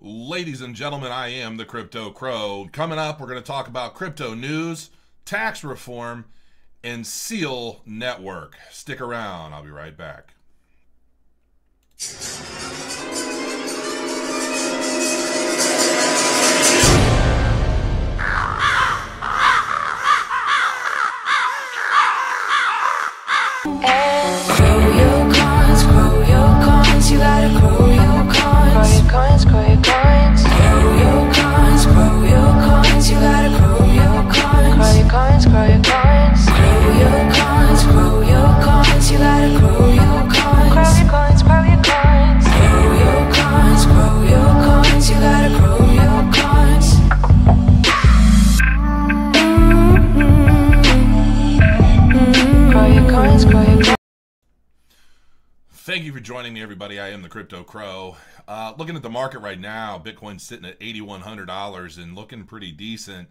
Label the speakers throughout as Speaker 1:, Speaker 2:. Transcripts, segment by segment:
Speaker 1: Ladies and gentlemen, I am the Crypto Crow. Coming up, we're going to talk about crypto news, tax reform, and Seal Network. Stick around, I'll be right back. Thank you for joining me, everybody. I am the Crypto Crow. Uh, looking at the market right now, Bitcoin's sitting at $8,100 and looking pretty decent.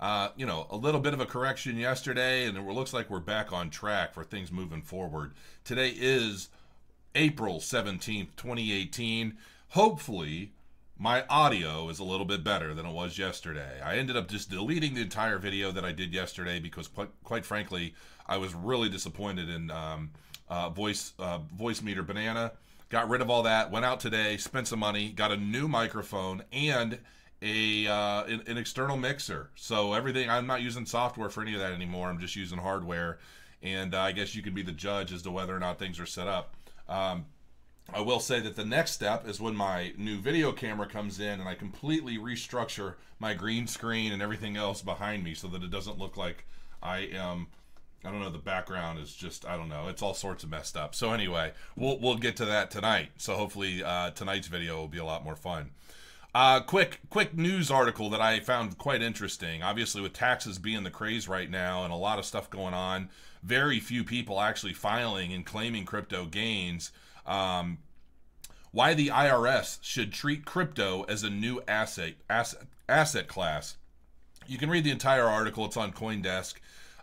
Speaker 1: Uh, you know, a little bit of a correction yesterday, and it looks like we're back on track for things moving forward. Today is April 17th, 2018. Hopefully, my audio is a little bit better than it was yesterday. I ended up just deleting the entire video that I did yesterday because, quite, quite frankly, I was really disappointed in um, uh, voice uh, Voicemeeter Banana. Got rid of all that. Went out today, spent some money, got a new microphone and a uh, an, an external mixer. So everything I'm not using software for any of that anymore. I'm just using hardware, and I guess you can be the judge as to whether or not things are set up. Um, I will say that the next step is when my new video camera comes in and I completely restructure my green screen and everything else behind me so that it doesn't look like I am I don't know the background is just I don't know it's all sorts of messed up. So anyway, we'll we'll get to that tonight. So hopefully uh, tonight's video will be a lot more fun. Uh, quick quick news article that I found quite interesting. Obviously, with taxes being the craze right now and a lot of stuff going on, very few people actually filing and claiming crypto gains. Um, why the IRS should treat crypto as a new asset asset asset class. You can read the entire article. It's on CoinDesk.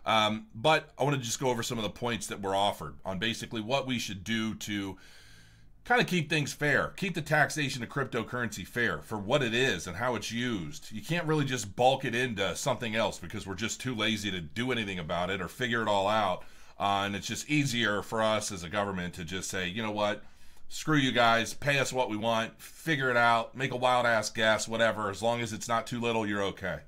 Speaker 1: Um, but I want to just go over some of the points that were offered on basically what we should do to kind of keep things fair, keep the taxation of cryptocurrency fair for what it is and how it's used. You can't really just bulk it into something else because we're just too lazy to do anything about it or figure it all out. Uh, and it's just easier for us as a government to just say, you know what, screw you guys, pay us what we want, figure it out, make a wild ass guess, whatever. As long as it's not too little, you're okay.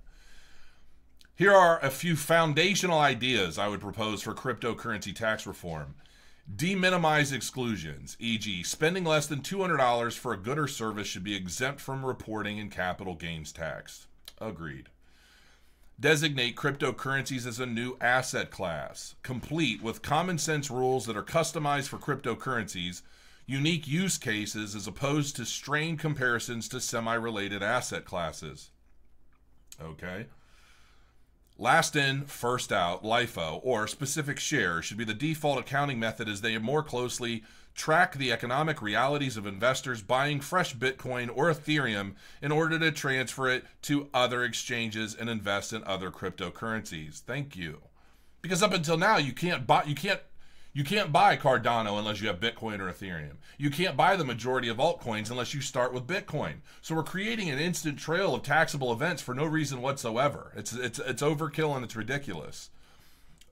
Speaker 1: Here are a few foundational ideas I would propose for cryptocurrency tax reform. Deminimize exclusions, e.g., spending less than $200 for a good or service should be exempt from reporting and capital gains tax. Agreed. Designate cryptocurrencies as a new asset class, complete with common sense rules that are customized for cryptocurrencies, unique use cases as opposed to strained comparisons to semi related asset classes. Okay. Last in, first out, LIFO, or specific share, should be the default accounting method as they more closely track the economic realities of investors buying fresh Bitcoin or Ethereum in order to transfer it to other exchanges and invest in other cryptocurrencies. Thank you. Because up until now, you can't buy, you can't you can't buy Cardano unless you have Bitcoin or Ethereum. You can't buy the majority of altcoins unless you start with Bitcoin. So we're creating an instant trail of taxable events for no reason whatsoever. It's it's it's overkill and it's ridiculous.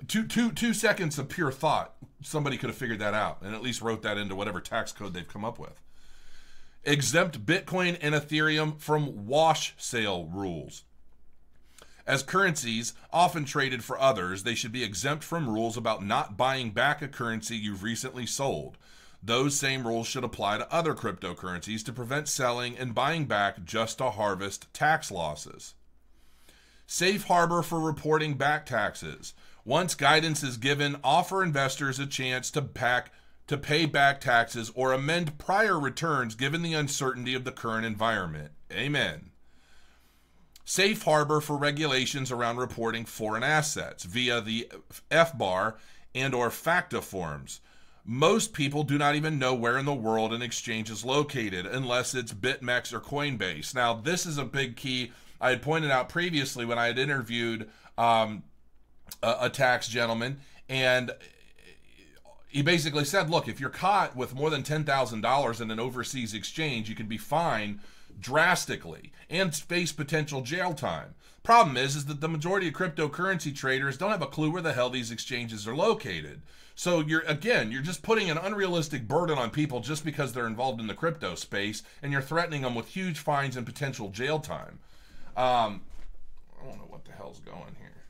Speaker 1: Two two two seconds of pure thought, somebody could have figured that out and at least wrote that into whatever tax code they've come up with. Exempt Bitcoin and Ethereum from wash sale rules. As currencies often traded for others, they should be exempt from rules about not buying back a currency you've recently sold. Those same rules should apply to other cryptocurrencies to prevent selling and buying back just to harvest tax losses. Safe harbor for reporting back taxes. Once guidance is given, offer investors a chance to pack to pay back taxes or amend prior returns given the uncertainty of the current environment. Amen safe harbor for regulations around reporting foreign assets via the FBAR and or FATCA forms. Most people do not even know where in the world an exchange is located unless it's BitMEX or Coinbase. Now, this is a big key. I had pointed out previously when I had interviewed um, a, a tax gentleman, and he basically said, look, if you're caught with more than $10,000 in an overseas exchange, you can be fined drastically and face potential jail time. Problem is, is that the majority of cryptocurrency traders don't have a clue where the hell these exchanges are located. So you're again, you're just putting an unrealistic burden on people just because they're involved in the crypto space, and you're threatening them with huge fines and potential jail time. Um, I don't know what the hell's going here.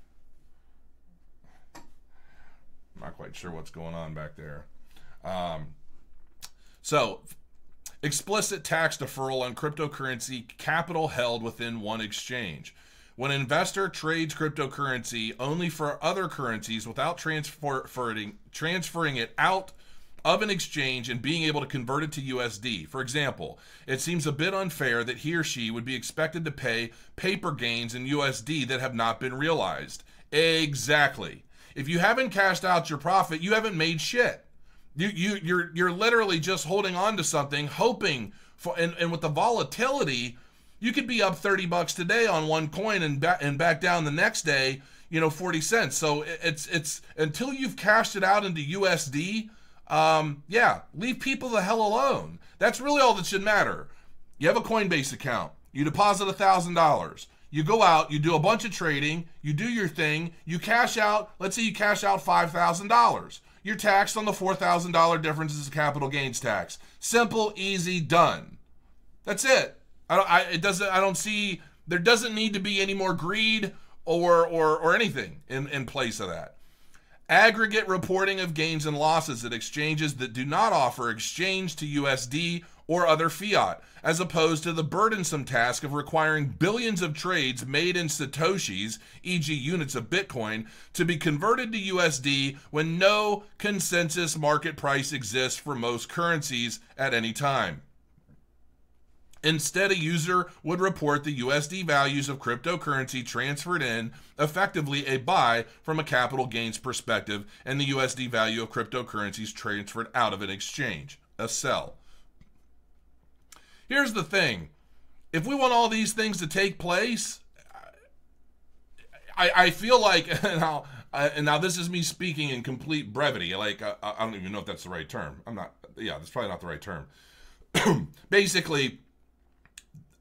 Speaker 1: I'm not quite sure what's going on back there. Um, so, explicit tax deferral on cryptocurrency capital held within one exchange. When an investor trades cryptocurrency only for other currencies without transferring transferring it out of an exchange and being able to convert it to USD. For example, it seems a bit unfair that he or she would be expected to pay paper gains in USD that have not been realized. Exactly. If you haven't cashed out your profit, you haven't made shit. You you you're you're literally just holding on to something, hoping for and, and with the volatility you could be up 30 bucks today on one coin and back and back down the next day, you know, 40 cents. So it's it's until you've cashed it out into USD, um, yeah, leave people the hell alone. That's really all that should matter. You have a Coinbase account. You deposit a thousand dollars. You go out, you do a bunch of trading, you do your thing, you cash out. Let's say you cash out five thousand dollars. You're taxed on the four thousand dollar difference as a capital gains tax. Simple, easy, done. That's it. I don't. I, it doesn't. I don't see. There doesn't need to be any more greed or or or anything in in place of that. Aggregate reporting of gains and losses at exchanges that do not offer exchange to USD or other fiat, as opposed to the burdensome task of requiring billions of trades made in Satoshis, e.g., units of Bitcoin, to be converted to USD when no consensus market price exists for most currencies at any time. Instead, a user would report the USD values of cryptocurrency transferred in, effectively a buy from a capital gains perspective, and the USD value of cryptocurrencies transferred out of an exchange, a sell. Here's the thing if we want all these things to take place, I, I feel like now, and now this is me speaking in complete brevity. Like I, I don't even know if that's the right term. I'm not. Yeah, that's probably not the right term. Basically,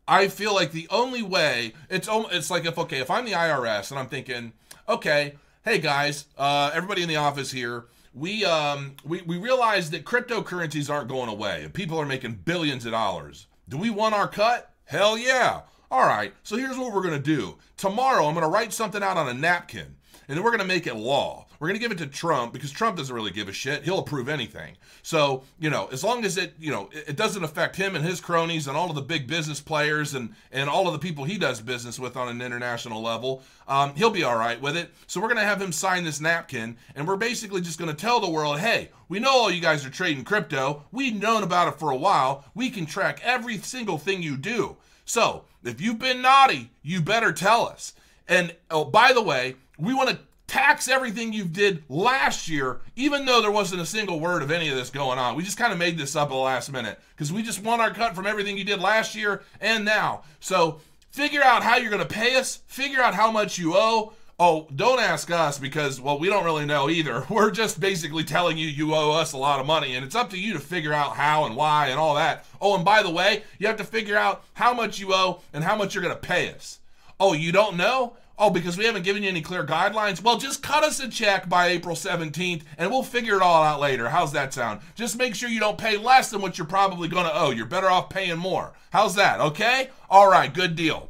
Speaker 1: I feel like the only way it's it's like if okay if I'm the IRS and I'm thinking okay hey guys uh, everybody in the office here we um we we realize that cryptocurrencies aren't going away and people are making billions of dollars do we want our cut? Hell yeah. All right so here's what we're gonna do. Tomorrow I'm gonna write something out on a napkin and then we're gonna make it law we're going to give it to Trump because Trump doesn't really give a shit. He'll approve anything. So, you know, as long as it, you know, it doesn't affect him and his cronies and all of the big business players and, and all of the people he does business with on an international level, um, he'll be all right with it. So we're going to have him sign this napkin and we're basically just going to tell the world, hey, we know all you guys are trading crypto. We've known about it for a while. We can track every single thing you do. So if you've been naughty, you better tell us. And oh, by the way, we want to tax everything you did last year, even though there wasn't a single word of any of this going on. We just kind of made this up at the last minute because we just want our cut from everything you did last year and now. So figure out how you're going to pay us, figure out how much you owe. Oh, don't ask us because, well, we don't really know either. We're just basically telling you you owe us a lot of money, and it's up to you to figure out how and why and all that. Oh, and by the way, you have to figure out how much you owe and how much you're going to pay us. Oh, you don't know? Oh, because we haven't given you any clear guidelines? Well, just cut us a check by April 17th and we'll figure it all out later. How's that sound? Just make sure you don't pay less than what you're probably going to owe. You're better off paying more. How's that? Okay? All right, good deal.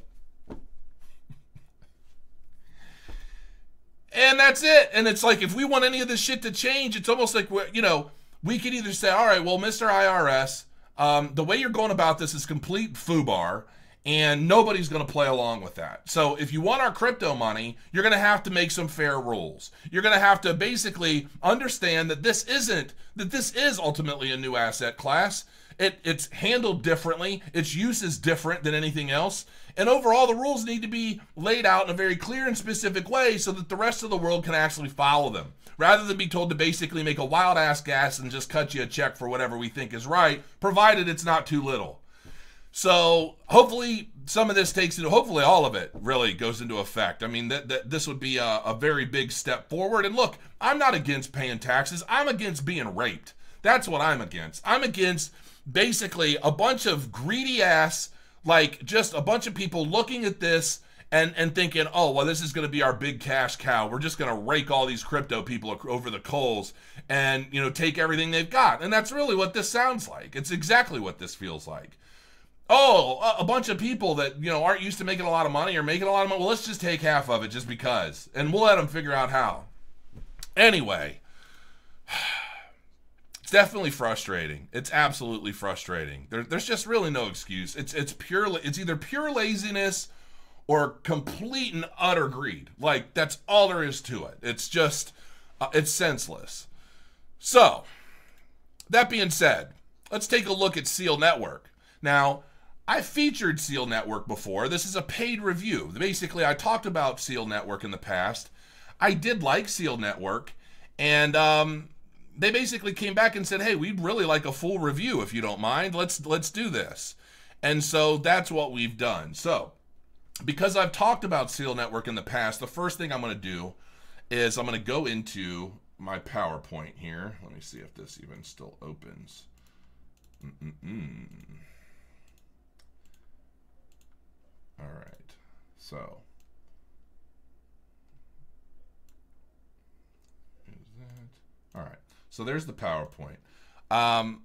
Speaker 1: And that's it. And it's like if we want any of this shit to change, it's almost like you know, we could either say, all right, well, Mr. IRS, um, the way you're going about this is complete foobar and nobody's going to play along with that. So if you want our crypto money, you're going to have to make some fair rules. You're going to have to basically understand that this isn't that this is ultimately a new asset class. It, it's handled differently. Its use is different than anything else. And overall, the rules need to be laid out in a very clear and specific way so that the rest of the world can actually follow them. Rather than be told to basically make a wild ass guess and just cut you a check for whatever we think is right, provided it's not too little. So hopefully some of this takes into hopefully all of it really goes into effect. I mean that, that this would be a, a very big step forward. And look, I'm not against paying taxes. I'm against being raped. That's what I'm against. I'm against basically a bunch of greedy ass like just a bunch of people looking at this and and thinking, oh well, this is going to be our big cash cow. We're just going to rake all these crypto people over the coals and you know take everything they've got. And that's really what this sounds like. It's exactly what this feels like. Oh, a bunch of people that you know aren't used to making a lot of money or making a lot of money. Well, let's just take half of it just because, and we'll let them figure out how. Anyway. It's definitely frustrating. It's absolutely frustrating. There, there's just really no excuse. It's it's purely it's either pure laziness or complete and utter greed. Like that's all there is to it. It's just uh, it's senseless. So, that being said, let's take a look at Seal Network. Now, I featured Seal Network before. This is a paid review. Basically, I talked about Seal Network in the past. I did like Seal Network, and um, they basically came back and said, "Hey, we'd really like a full review if you don't mind. Let's let's do this." And so that's what we've done. So, because I've talked about Seal Network in the past, the first thing I'm going to do is I'm going to go into my PowerPoint here. Let me see if this even still opens. Mm-mm-mm. All right. So, is that all right? So there's the PowerPoint. Um,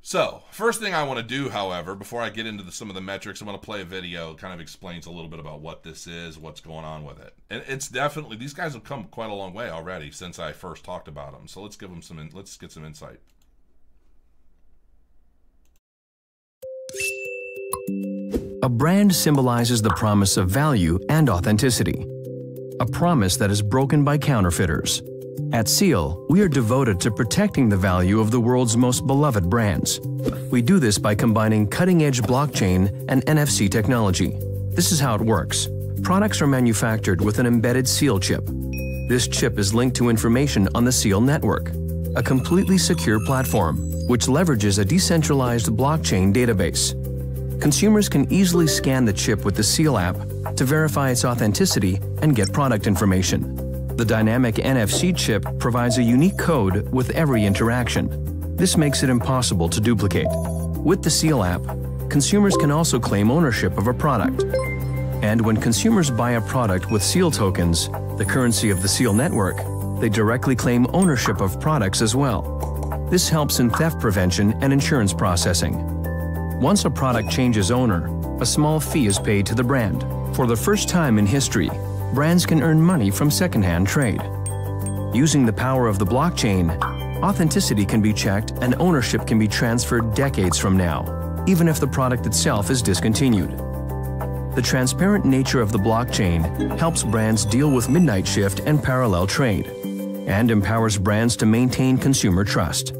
Speaker 1: so first thing I want to do, however, before I get into the, some of the metrics, I'm going to play a video. Kind of explains a little bit about what this is, what's going on with it, and it's definitely these guys have come quite a long way already since I first talked about them. So let's give them some. Let's get some insight.
Speaker 2: A brand symbolizes the promise of value and authenticity. A promise that is broken by counterfeiters. At Seal, we are devoted to protecting the value of the world's most beloved brands. We do this by combining cutting-edge blockchain and NFC technology. This is how it works. Products are manufactured with an embedded Seal chip. This chip is linked to information on the Seal network, a completely secure platform which leverages a decentralized blockchain database. Consumers can easily scan the chip with the Seal app to verify its authenticity and get product information. The dynamic NFC chip provides a unique code with every interaction. This makes it impossible to duplicate. With the Seal app, consumers can also claim ownership of a product. And when consumers buy a product with Seal tokens, the currency of the Seal network, they directly claim ownership of products as well. This helps in theft prevention and insurance processing. Once a product changes owner, a small fee is paid to the brand. For the first time in history, brands can earn money from secondhand trade. Using the power of the blockchain, authenticity can be checked and ownership can be transferred decades from now, even if the product itself is discontinued. The transparent nature of the blockchain helps brands deal with midnight shift and parallel trade, and empowers brands to maintain consumer trust.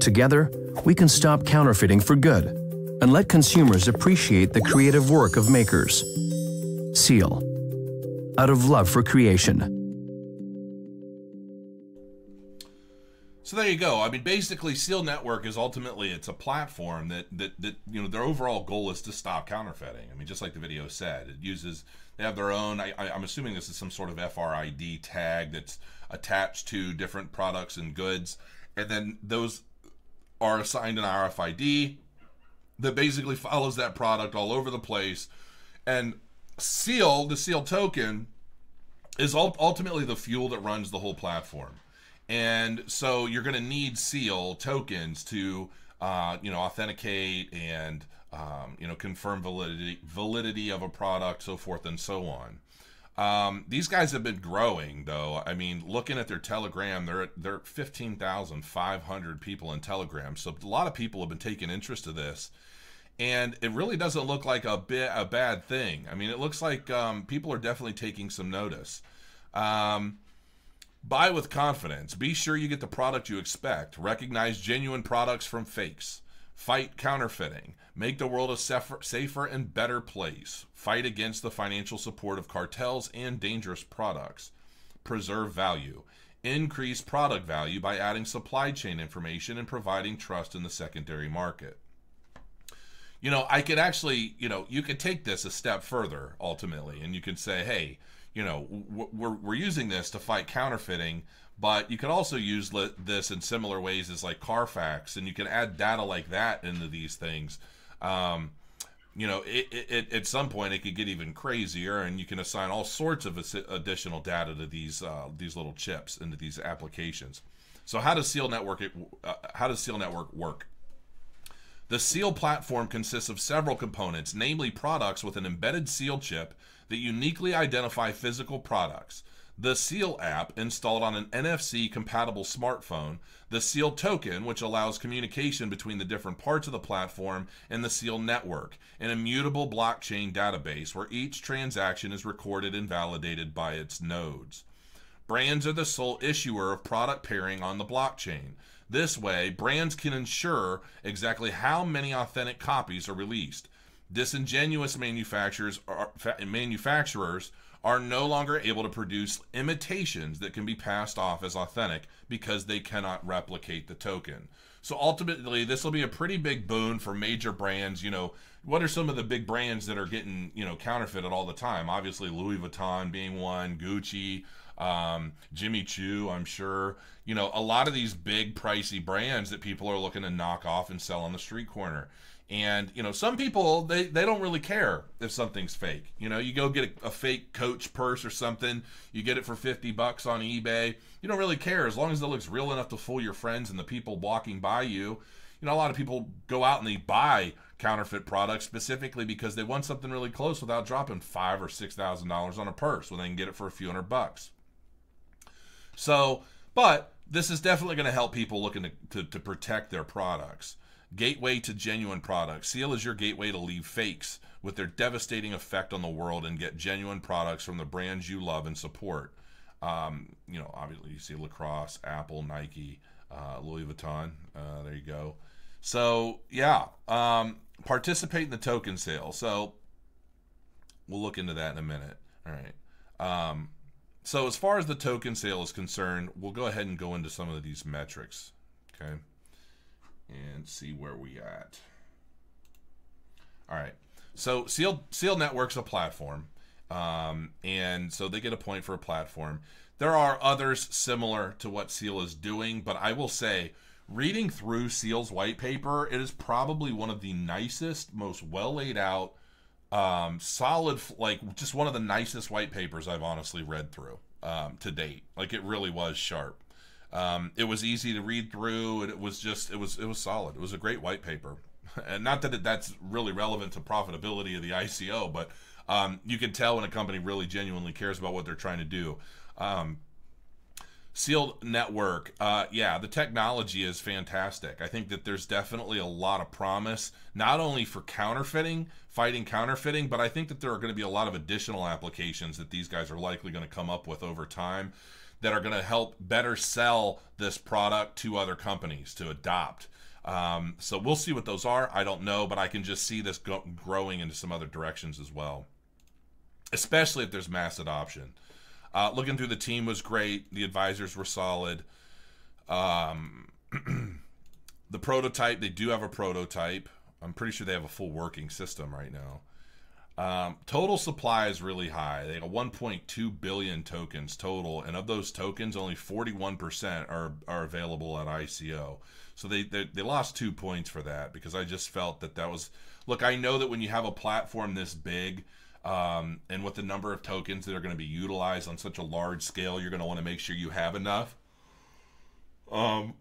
Speaker 2: Together, we can stop counterfeiting for good and let consumers appreciate the creative work of makers. Seal out of love for creation.
Speaker 1: So there you go. I mean, basically, Seal Network is ultimately it's a platform that that that you know their overall goal is to stop counterfeiting. I mean, just like the video said, it uses they have their own. I, I'm assuming this is some sort of FRID tag that's attached to different products and goods, and then those are assigned an RFID that basically follows that product all over the place, and Seal, the Seal token, is ultimately the fuel that runs the whole platform. And so you're going to need Seal tokens to, uh, you know, authenticate and, um, you know, confirm validity validity of a product, so forth and so on. Um, these guys have been growing, though. I mean, looking at their Telegram, they're they're fifteen thousand five hundred people in Telegram. So a lot of people have been taking interest to this and it really doesn't look like a bit a bad thing. I mean, it looks like um, people are definitely taking some notice. Um, buy with confidence. Be sure you get the product you expect. Recognize genuine products from fakes. Fight counterfeiting. Make the world a safer, safer and better place. Fight against the financial support of cartels and dangerous products. Preserve value. Increase product value by adding supply chain information and providing trust in the secondary market you know, I could actually, you know, you could take this a step further ultimately, and you could say, hey, you know, we're, we're using this to fight counterfeiting, but you could also use this in similar ways as like Carfax, and you can add data like that into these things. Um, you know, it, it, at some point it could get even crazier, and you can assign all sorts of additional data to these uh, these little chips into these applications. So how does Seal Network it, uh, how does Seal Network work? The Seal platform consists of several components, namely products with an embedded Seal chip that uniquely identify physical products. The Seal app, installed on an NFC compatible smartphone, the Seal token, which allows communication between the different parts of the platform, and the Seal network, an immutable blockchain database where each transaction is recorded and validated by its nodes. Brands are the sole issuer of product pairing on the blockchain. This way, brands can ensure exactly how many authentic copies are released. Disingenuous manufacturers are, manufacturers are no longer able to produce imitations that can be passed off as authentic because they cannot replicate the token. So ultimately, this will be a pretty big boon for major brands. You know, what are some of the big brands that are getting you know counterfeited all the time? Obviously, Louis Vuitton being one, Gucci, um, Jimmy Choo, I'm sure. You know, a lot of these big pricey brands that people are looking to knock off and sell on the street corner. And you know, some people they they don't really care if something's fake. You know, you go get a, a, fake Coach purse or something, you get it for fifty bucks on eBay. You don't really care as long as it looks real enough to fool your friends and the people walking by you. You know, a lot of people go out and they buy counterfeit products specifically because they want something really close without dropping five or six thousand dollars on a purse when they can get it for a few hundred bucks. So, but this is definitely going to help people looking to, to, to protect their products. Gateway to genuine products. Seal is your gateway to leave fakes with their devastating effect on the world and get genuine products from the brands you love and support. Um, you know, obviously you see Lacrosse, Apple, Nike, uh, Louis Vuitton. Uh, there you go. So yeah, um, participate in the token sale. So we'll look into that in a minute. All right. Um, so as far as the token sale is concerned, we'll go ahead and go into some of these metrics. Okay and see where we at. All right. So Seal Seal Network's a platform, um, and so they get a point for a platform. There are others similar to what Seal is doing, but I will say, reading through Seal's white paper, it is probably one of the nicest, most well laid out, um, solid, like just one of the nicest white papers I've honestly read through um, to date. Like it really was sharp. Um, it was easy to read through, and it was just it was it was solid. It was a great white paper, and not that it, that's really relevant to profitability of the ICO, but um, you can tell when a company really genuinely cares about what they're trying to do. Um, Sealed network, uh, yeah, the technology is fantastic. I think that there's definitely a lot of promise, not only for counterfeiting, fighting counterfeiting, but I think that there are going to be a lot of additional applications that these guys are likely going to come up with over time that are going to help better sell this product to other companies to adopt. Um, so we'll see what those are. I don't know, but I can just see this go- growing into some other directions as well, especially if there's mass adoption. Uh, looking through the team was great. The advisors were solid. Um, the prototype, they do have a prototype. I'm pretty sure they have a full working system right now. Um, total supply is really high. They got 1.2 billion tokens total, and of those tokens, only 41% are are available at ICO. So they, they they lost two points for that because I just felt that that was look. I know that when you have a platform this big, um, and with the number of tokens that are going to be utilized on such a large scale, you're going to want to make sure you have enough. Um,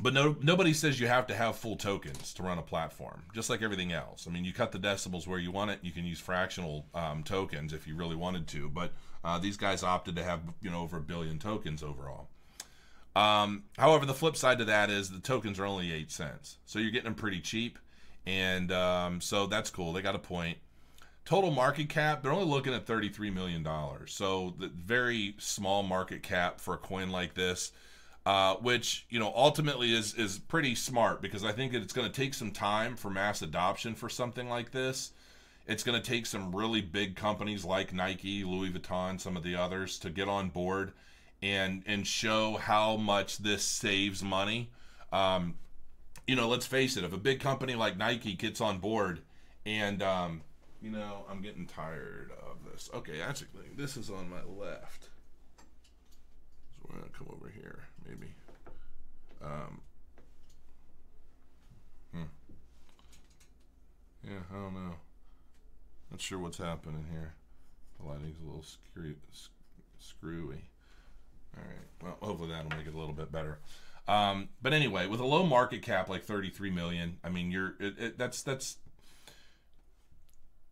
Speaker 1: but no, nobody says you have to have full tokens to run a platform, just like everything else. I mean, you cut the decimals where you want it. You can use fractional um, tokens if you really wanted to, but uh, these guys opted to have you know over a billion tokens overall. Um, however, the flip side to that is the tokens are only eight cents, so you're getting them pretty cheap, and um, so that's cool. They got a point. Total market cap, they're only looking at $33 million. So, the very small market cap for a coin like this uh, which you know ultimately is is pretty smart because I think that it's going to take some time for mass adoption for something like this. It's going to take some really big companies like Nike, Louis Vuitton, some of the others to get on board and and show how much this saves money. Um, you know, let's face it, if a big company like Nike gets on board and um, you know, I'm getting tired of this. Okay, actually, this is on my left. So we're gonna come over here maybe. Um, hmm. Yeah, I don't know. Not sure what's happening here. The lighting's a little screwy. screwy. All right. Well, hopefully that'll make it a little bit better. Um, but anyway, with a low market cap like 33 million, I mean, you're it, it, that's that's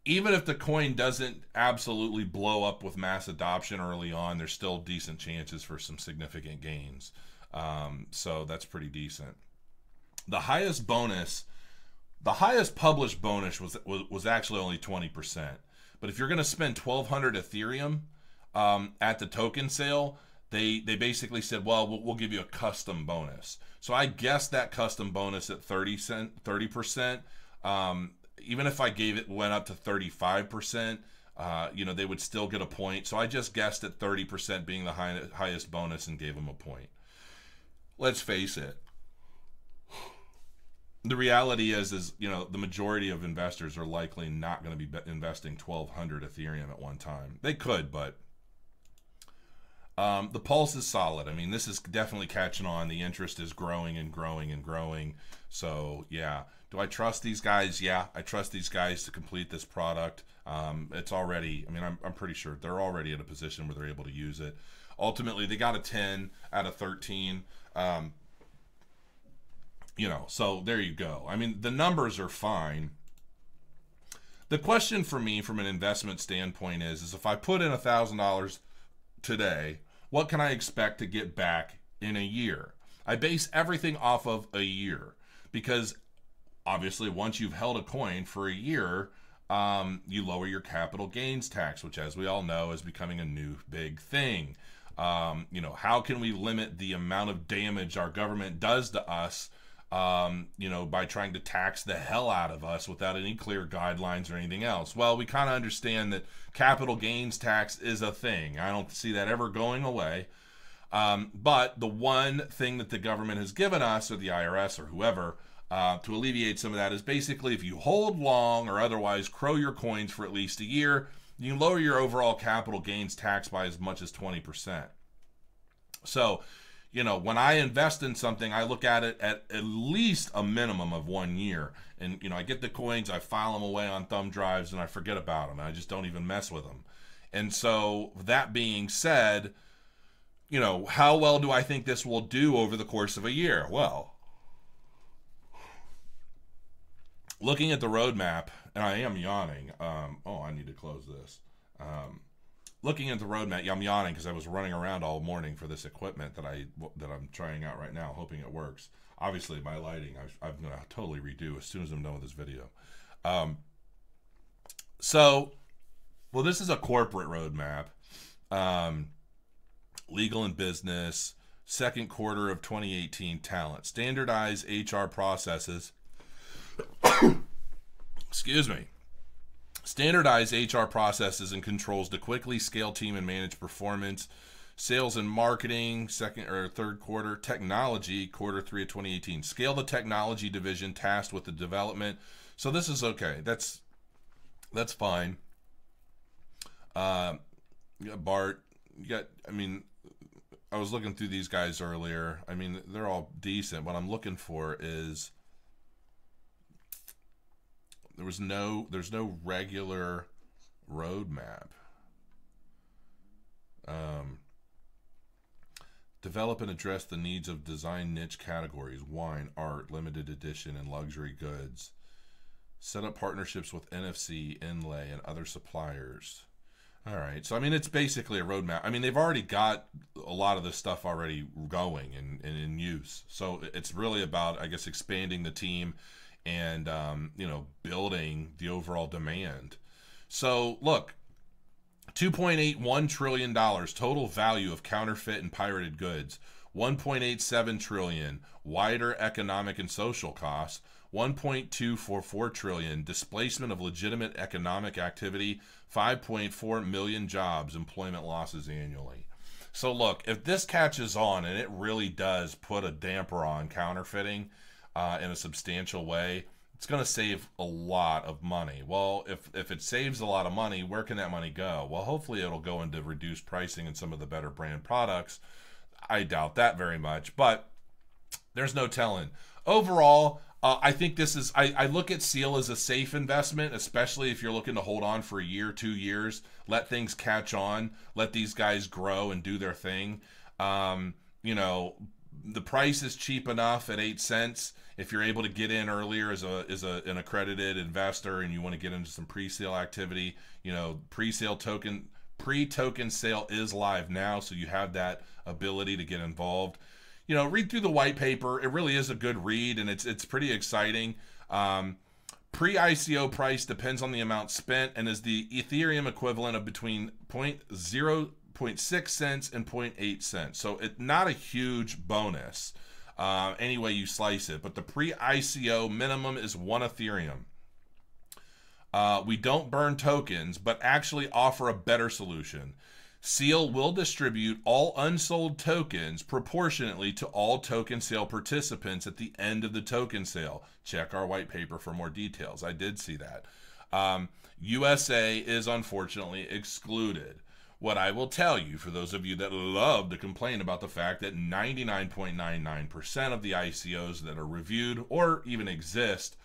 Speaker 1: even if the coin doesn't absolutely blow up with mass adoption early on, there's still decent chances for some significant gains. Um, so that's pretty decent. The highest bonus, the highest published bonus was was, was actually only 20%. But if you're going to spend 1200 Ethereum um, at the token sale, they they basically said, well, well, we'll give you a custom bonus. So I guess that custom bonus at 30 cent 30%. Um, even if I gave it went up to 35%, uh, you know, they would still get a point. So I just guessed at 30% being the high, highest bonus and gave them a point. Let's face it. The reality is, is you know, the majority of investors are likely not going to be investing 1,200 Ethereum at one time. They could, but um, the pulse is solid. I mean, this is definitely catching on. The interest is growing and growing and growing. So, yeah. Do I trust these guys? Yeah, I trust these guys to complete this product. Um, it's already, I mean, I'm, I'm pretty sure they're already in a position where they're able to use it. Ultimately, they got a 10 out of 13. Um, you know, so there you go. I mean, the numbers are fine. The question for me from an investment standpoint is, is if I put in a thousand dollars today what can I expect to get back in a year? I base everything off of a year because obviously once you've held a coin for a year, um, you lower your capital gains tax, which, as we all know, is becoming a new big thing. Um, you know, how can we limit the amount of damage our government does to us? Um, you know, by trying to tax the hell out of us without any clear guidelines or anything else. Well, we kind of understand that capital gains tax is a thing. I don't see that ever going away. Um, but the one thing that the government has given us, or the IRS, or whoever, uh, to alleviate some of that is basically if you hold long or otherwise crow your coins for at least a year, you can lower your overall capital gains tax by as much as 20%. So, you know, when I invest in something, I look at it at at least a minimum of one year. And, you know, I get the coins, I file them away on thumb drives, and I forget about them. I just don't even mess with them. And so, that being said, you know, how well do I think this will do over the course of a year? Well, looking at the roadmap, and I am yawning. Um, oh, I need to close this. Um, looking at the roadmap, I'm yawning because I was running around all morning for this equipment that I that I'm trying out right now, hoping it works. Obviously, my lighting I, am going to totally redo as soon as I'm done with this video. Um, so, well, this is a corporate roadmap, um, legal and business, second quarter of 2018 talent, standardize HR processes. Excuse me standardize HR processes and controls to quickly scale team and manage performance. Sales and marketing, second or third quarter. Technology, quarter three of 2018. Scale the technology division tasked with the development. So this is okay. That's that's fine. Uh, you got Bart. You got. I mean, I was looking through these guys earlier. I mean, they're all decent. What I'm looking for is there was no there's no regular roadmap. Um, develop and address the needs of design niche categories: wine, art, limited edition, and luxury goods. Set up partnerships with NFC, Inlay, and other suppliers. All right. So, I mean, it's basically a roadmap. I mean, they've already got a lot of this stuff already going and, and in use. So, it's really about, I guess, expanding the team and um, you know building the overall demand. So look, 2.81 trillion dollars total value of counterfeit and pirated goods. 1.87 trillion wider economic and social costs. 1.244 trillion displacement of legitimate economic activity. 5.4 million jobs, employment losses annually. So look, if this catches on and it really does put a damper on counterfeiting, uh, in a substantial way, it's going to save a lot of money. Well, if if it saves a lot of money, where can that money go? Well, hopefully it'll go into reduced pricing in some of the better brand products. I doubt that very much, but there's no telling. Overall, Uh, I think this is. I, I look at Seal as a safe investment, especially if you're looking to hold on for a year, two years, let things catch on, let these guys grow and do their thing. Um, you know, the price is cheap enough at eight cents. If you're able to get in earlier as a as a, an accredited investor and you want to get into some pre-sale activity, you know, pre-sale token pre-token sale is live now, so you have that ability to get involved. You know, read through the white paper. It really is a good read, and it's it's pretty exciting. Um, Pre-ICO price depends on the amount spent and is the Ethereum equivalent of between 0.06 cents and 0.8 cents. So it's not a huge bonus uh, any way you slice it. But the pre-ICO minimum is one Ethereum. Uh, we don't burn tokens, but actually offer a better solution. Seal will distribute all unsold tokens proportionately to all token sale participants at the end of the token sale. Check our white paper for more details. I did see that. Um, USA is unfortunately excluded. What I will tell you, for those of you that love to complain about the fact that 99.99% of the ICOs that are reviewed or even exist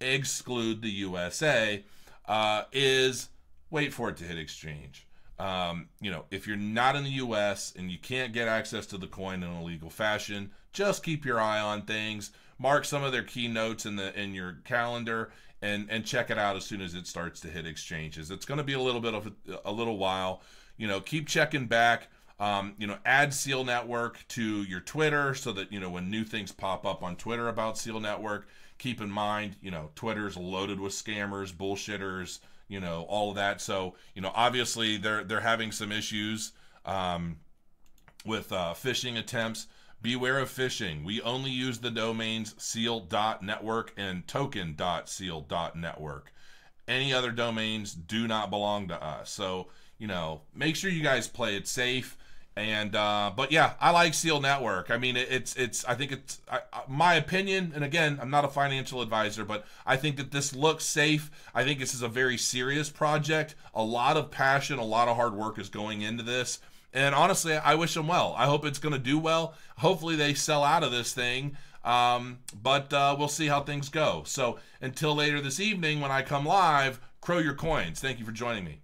Speaker 1: exclude the USA, uh, is wait for it to hit exchange. Um, you know, if you're not in the US and you can't get access to the coin in a legal fashion, just keep your eye on things. Mark some of their keynotes in the in your calendar and and check it out as soon as it starts to hit exchanges. It's going to be a little bit of a, a little while. You know, keep checking back. Um, you know, add Seal Network to your Twitter so that you know when new things pop up on Twitter about Seal Network. Keep in mind, you know, Twitter's loaded with scammers, bullshitters, you know, all of that. So, you know, obviously they're they're having some issues um, with uh, phishing attempts. Beware of phishing. We only use the domains seal.network and token.seal.network. Any other domains do not belong to us. So, you know, make sure you guys play it safe. And uh, but yeah, I like Seal Network. I mean, it, it's it's. I think it's I, my opinion. And again, I'm not a financial advisor, but I think that this looks safe. I think this is a very serious project. A lot of passion, a lot of hard work is going into this. And honestly, I wish them well. I hope it's going to do well. Hopefully, they sell out of this thing. Um, but uh, we'll see how things go. So until later this evening, when I come live, crow your coins. Thank you for joining me.